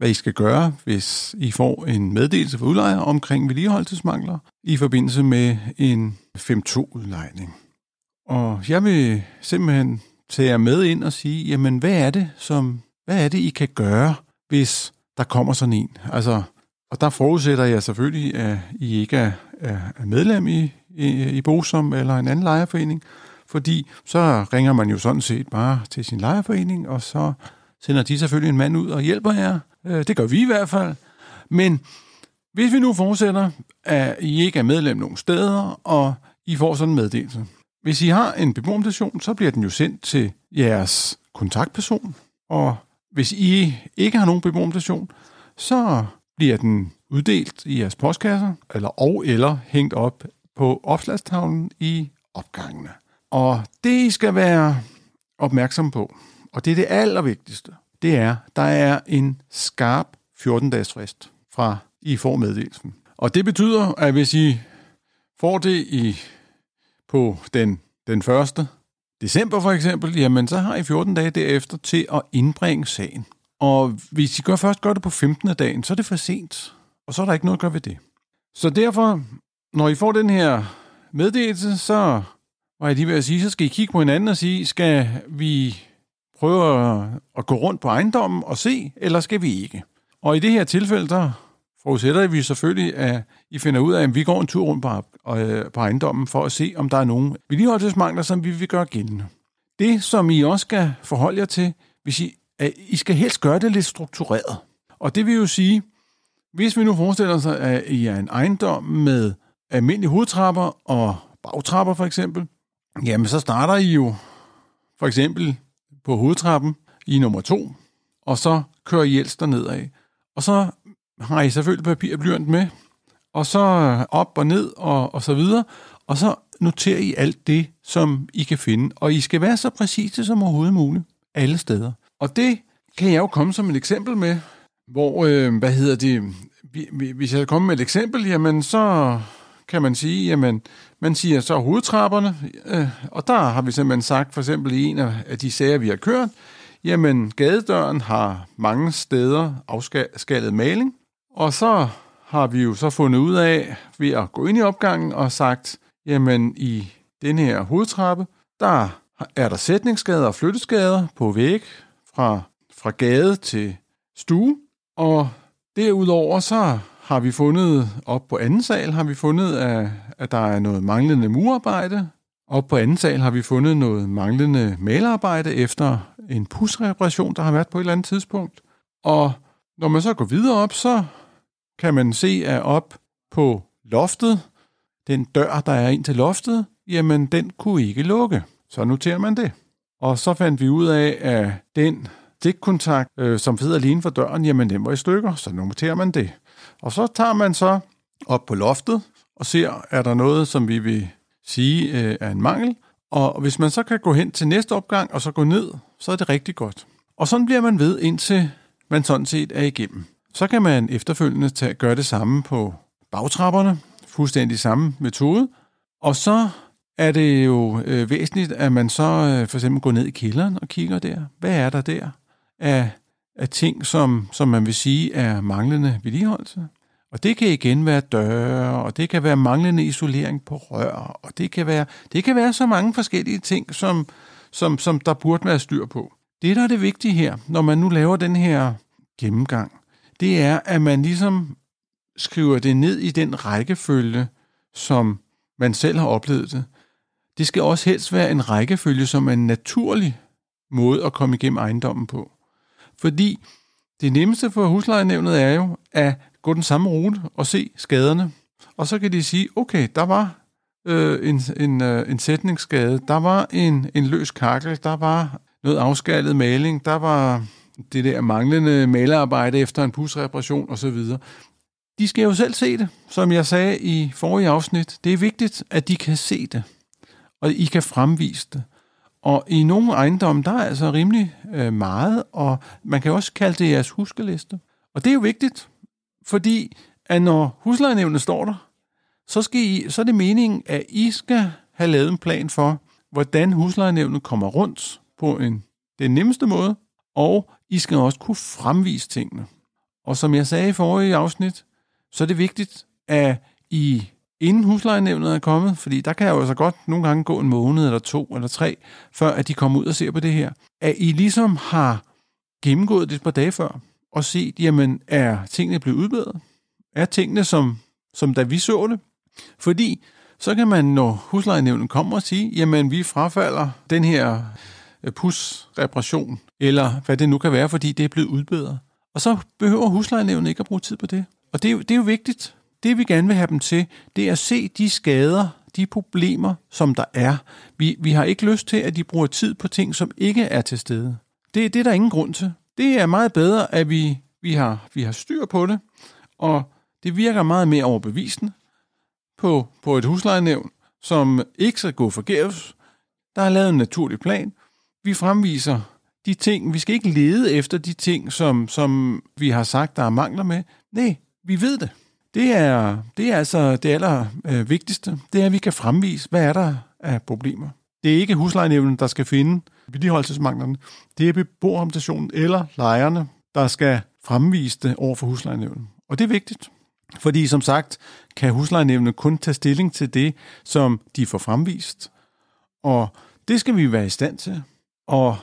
hvad I skal gøre, hvis I får en meddelelse fra udlejer omkring vedligeholdelsesmangler i forbindelse med en 5.2-udlejning. Og jeg vil simpelthen tage jer med ind og sige, jamen hvad er det, som, hvad er det, I kan gøre, hvis der kommer sådan en? Altså, og der forudsætter jeg selvfølgelig, at I ikke er, er medlem i, i, i Bosom eller en anden lejerforening, fordi så ringer man jo sådan set bare til sin lejerforening, og så sender de selvfølgelig en mand ud og hjælper jer øh, det gør vi i hvert fald. Men hvis vi nu fortsætter, at I ikke er medlem nogen steder, og I får sådan en meddelelse. Hvis I har en beboermeditation, så bliver den jo sendt til jeres kontaktperson, og hvis I ikke har nogen beboermeditation, så bliver den uddelt i jeres postkasser, eller og eller hængt op på opslagstavlen i opgangene. Og det I skal være opmærksom på, og det er det allervigtigste, det er, der er en skarp 14-dages frist fra I får meddelelsen. Og det betyder, at hvis I får det i, på den, den 1. december for eksempel, jamen så har I 14 dage derefter til at indbringe sagen. Og hvis I gør, først gør det på 15. dagen, så er det for sent, og så er der ikke noget at gøre ved det. Så derfor, når I får den her meddelelse, så var jeg lige ved at sige, så skal I kigge på hinanden og sige, skal vi prøve at gå rundt på ejendommen og se, eller skal vi ikke? Og i det her tilfælde, der forudsætter vi selvfølgelig, at I finder ud af, at vi går en tur rundt på, øh, på ejendommen for at se, om der er nogen vedligeholdelsesmangler, som vi vil gøre gældende. Det, som I også skal forholde jer til, hvis I, at I skal helst gøre det lidt struktureret. Og det vil jo sige, hvis vi nu forestiller os, at I er en ejendom med almindelige hovedtrapper og bagtrapper for eksempel, jamen så starter I jo for eksempel på hovedtrappen i nummer to, og så kører I ældst nedad. Og så har I selvfølgelig papir og blyant med, og så op og ned og, og så videre, og så noterer I alt det, som I kan finde, og I skal være så præcise som overhovedet muligt, alle steder. Og det kan jeg jo komme som et eksempel med, hvor, øh, hvad hedder det, hvis jeg kommer med et eksempel, jamen så kan man sige, jamen, man siger så hovedtrapperne, øh, og der har vi simpelthen sagt, for eksempel i en af de sager, vi har kørt, jamen, gadedøren har mange steder afskallet maling, og så har vi jo så fundet ud af, ved at gå ind i opgangen og sagt, jamen, i den her hovedtrappe, der er der sætningsskader og flytteskader på væg fra, fra gade til stue, og derudover så har vi fundet, op på anden sal har vi fundet, at, at der er noget manglende murarbejde. Op på anden sal har vi fundet noget manglende malerarbejde efter en pusreparation, der har været på et eller andet tidspunkt. Og når man så går videre op, så kan man se, at op på loftet, den dør, der er ind til loftet, jamen den kunne ikke lukke. Så noterer man det. Og så fandt vi ud af, at den stikkontakt, øh, som sidder alene for døren, jamen den var i stykker, så noterer man det. Og så tager man så op på loftet og ser, er der noget, som vi vil sige øh, er en mangel. Og hvis man så kan gå hen til næste opgang og så gå ned, så er det rigtig godt. Og sådan bliver man ved, indtil man sådan set er igennem. Så kan man efterfølgende tage, gøre det samme på bagtrapperne, fuldstændig samme metode. Og så er det jo øh, væsentligt, at man så øh, for eksempel går ned i kælderen og kigger der. Hvad er der der af af ting, som, som man vil sige er manglende vedligeholdelse. Og det kan igen være døre, og det kan være manglende isolering på rør, og det kan være, det kan være så mange forskellige ting, som, som, som der burde være styr på. Det, der er det vigtige her, når man nu laver den her gennemgang, det er, at man ligesom skriver det ned i den rækkefølge, som man selv har oplevet det. Det skal også helst være en rækkefølge, som er en naturlig måde at komme igennem ejendommen på. Fordi det nemmeste for huslejenævnet er jo at gå den samme rute og se skaderne. Og så kan de sige, okay, der var øh, en, en, øh, en sætningsskade, der var en, en løs kakkel, der var noget afskaldet maling, der var det der manglende malerarbejde efter en pusreparation osv. De skal jo selv se det, som jeg sagde i forrige afsnit. Det er vigtigt, at de kan se det, og I kan fremvise det. Og i nogle ejendomme, der er altså rimelig øh, meget, og man kan også kalde det jeres huskeliste. Og det er jo vigtigt, fordi at når huslejenævnet står der, så, skal I, så er det meningen, at I skal have lavet en plan for, hvordan huslejenævnet kommer rundt på en, den nemmeste måde, og I skal også kunne fremvise tingene. Og som jeg sagde i forrige afsnit, så er det vigtigt, at I inden huslejenævnet er kommet, fordi der kan jo altså godt nogle gange gå en måned eller to eller tre, før at de kommer ud og ser på det her, at I ligesom har gennemgået det et par dage før, og set, jamen, er tingene blevet udbedret? Er tingene, som, som da vi så det? Fordi så kan man, når huslejenævnet kommer og sige, jamen, vi frafalder den her øh, pusreparation, eller hvad det nu kan være, fordi det er blevet udbedret. Og så behøver huslejenævnet ikke at bruge tid på det. Og det er, jo, det er jo vigtigt. Det vi gerne vil have dem til, det er at se de skader, de problemer, som der er. Vi, vi har ikke lyst til, at de bruger tid på ting, som ikke er til stede. Det, det er der ingen grund til. Det er meget bedre, at vi, vi, har, vi har styr på det, og det virker meget mere overbevisende på, på et huslejenævn, som ikke skal gå forgæves. Der er lavet en naturlig plan. Vi fremviser de ting, vi skal ikke lede efter de ting, som, som vi har sagt, der er mangler med. Nej, vi ved det. Det er, det er altså det aller øh, vigtigste. Det er, at vi kan fremvise, hvad er der af problemer. Det er ikke huslejenævnen, der skal finde vedligeholdelsesmanglerne. Det er beboerorganisationen eller lejerne, der skal fremvise det over for huslejenævnen. Og det er vigtigt. Fordi som sagt, kan huslejenævnen kun tage stilling til det, som de får fremvist. Og det skal vi være i stand til. Og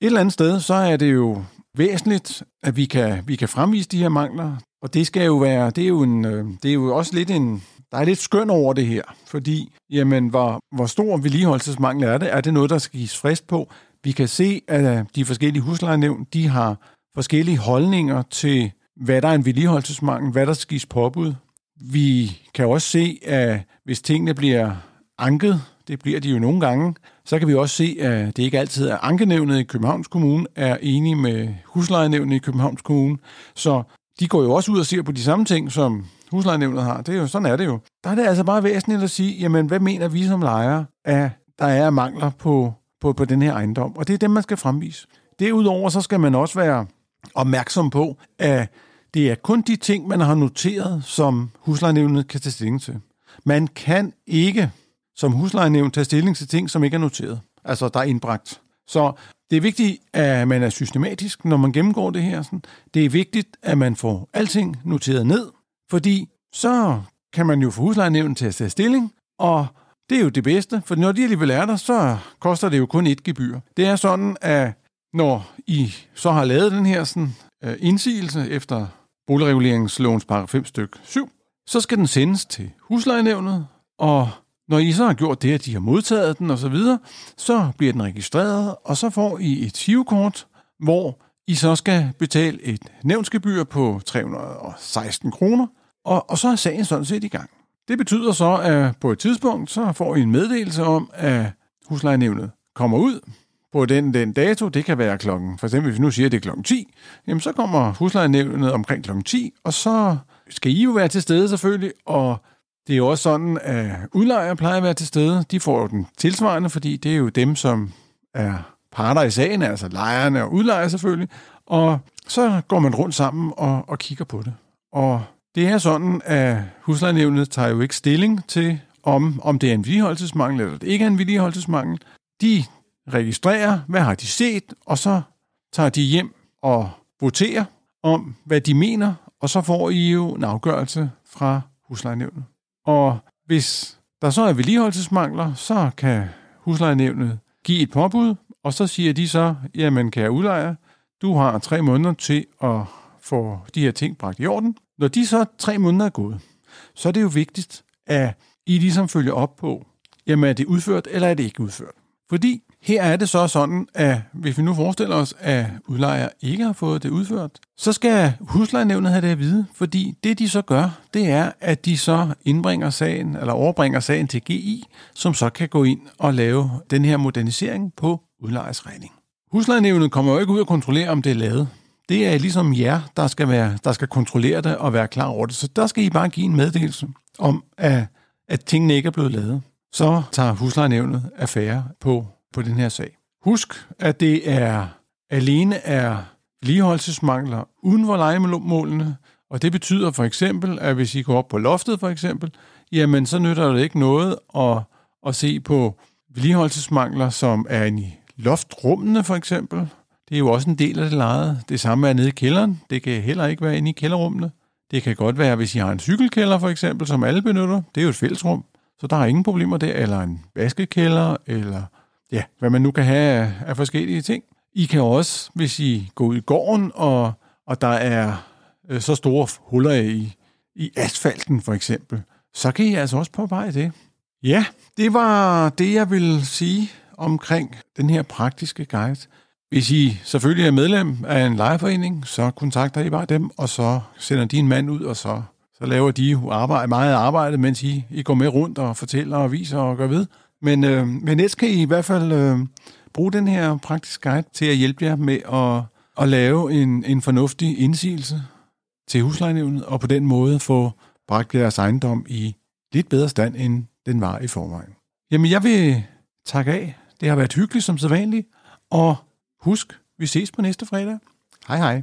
et eller andet sted, så er det jo væsentligt, at vi kan, vi kan fremvise de her mangler. Og det skal jo være, det er jo, en, øh, det er jo også lidt en, der er lidt skøn over det her, fordi, jamen, hvor, hvor stor vedligeholdelsesmangel er det? Er det noget, der skal gives frist på? Vi kan se, at øh, de forskellige huslejenævn, de har forskellige holdninger til, hvad der er en vedligeholdelsesmangel, hvad der skal gives påbud. Vi kan også se, at hvis tingene bliver anket, det bliver de jo nogle gange, så kan vi også se, at det ikke altid er ankenævnet i Københavns Kommune er enige med huslejenævnet i Københavns Kommune. Så de går jo også ud og ser på de samme ting, som huslejenævnet har. Det er jo, sådan er det jo. Der er det altså bare væsentligt at sige, jamen hvad mener vi som lejere, at der er mangler på, på, på den her ejendom? Og det er dem, man skal fremvise. Derudover så skal man også være opmærksom på, at det er kun de ting, man har noteret, som huslejenævnet kan tage stilling til. Man kan ikke som huslejenævn tage stilling til ting, som ikke er noteret. Altså, der er indbragt. Så det er vigtigt, at man er systematisk, når man gennemgår det her. Det er vigtigt, at man får alting noteret ned, fordi så kan man jo få huslejenævnen til at tage stilling, og det er jo det bedste, for når de alligevel er der, så koster det jo kun et gebyr. Det er sådan, at når I så har lavet den her sådan, øh, indsigelse efter boligreguleringslovens paragraf 5 stykke 7, så skal den sendes til huslejenævnet, og når I så har gjort det, at de har modtaget den osv., så, videre, så bliver den registreret, og så får I et SIO-kort, hvor I så skal betale et nævnsgebyr på 316 kroner, og, og så er sagen sådan set i gang. Det betyder så, at på et tidspunkt, så får I en meddelelse om, at huslejenævnet kommer ud på den, den dato. Det kan være klokken, for eksempel hvis vi nu siger, at det er klokken 10, jamen så kommer huslejenævnet omkring klokken 10, og så skal I jo være til stede selvfølgelig, og det er jo også sådan, at udlejere plejer at være til stede. De får jo den tilsvarende, fordi det er jo dem, som er parter i sagen, altså lejerne og udlejere selvfølgelig. Og så går man rundt sammen og, og kigger på det. Og det er sådan, at huslejenævnet tager jo ikke stilling til, om, om det er en vedligeholdelsesmangel eller det ikke er en vedligeholdelsesmangel. De registrerer, hvad har de set, og så tager de hjem og voterer om, hvad de mener, og så får I jo en afgørelse fra huslejenævnet. Og hvis der så er vedligeholdelsesmangler, så kan huslejenævnet give et påbud, og så siger de så, jamen kære udlejer, du har tre måneder til at få de her ting bragt i orden. Når de så tre måneder er gået, så er det jo vigtigt, at I ligesom følger op på, jamen er det udført, eller er det ikke udført? Fordi her er det så sådan, at hvis vi nu forestiller os, at udlejer ikke har fået det udført, så skal huslejenævnet have det at vide, fordi det de så gør, det er, at de så indbringer sagen, eller overbringer sagen til GI, som så kan gå ind og lave den her modernisering på udlejers regning. Huslejenævnet kommer jo ikke ud og kontrollere, om det er lavet. Det er ligesom jer, der skal, være, der skal kontrollere det og være klar over det. Så der skal I bare give en meddelelse om, at, at tingene ikke er blevet lavet. Så tager huslejenævnet affære på på den her sag. Husk, at det er alene er vedligeholdelsesmangler uden for legemålene, og det betyder for eksempel, at hvis I går op på loftet for eksempel, jamen så nytter det ikke noget at, at se på vedligeholdelsesmangler, som er i loftrummene for eksempel. Det er jo også en del af det lejede. Det samme er nede i kælderen. Det kan heller ikke være inde i kælderrummene. Det kan godt være, hvis I har en cykelkælder for eksempel, som alle benytter. Det er jo et fællesrum, så der er ingen problemer der. Eller en vaskekælder, eller ja, hvad man nu kan have af, forskellige ting. I kan også, hvis I går ud i gården, og, og der er øh, så store huller i, i asfalten for eksempel, så kan I altså også påveje det. Ja, det var det, jeg ville sige omkring den her praktiske guide. Hvis I selvfølgelig er medlem af en lejeforening, så kontakter I bare dem, og så sender de en mand ud, og så, så laver de arbejde, meget arbejde, mens I, I går med rundt og fortæller og viser og gør ved. Men, øh, men ellers kan I i hvert fald øh, bruge den her praktiske guide til at hjælpe jer med at, at lave en, en fornuftig indsigelse til huslejenævnet, og på den måde få bragt jeres ejendom i lidt bedre stand, end den var i forvejen. Jamen, jeg vil takke af. Det har været hyggeligt som sædvanligt, og husk, vi ses på næste fredag. Hej hej.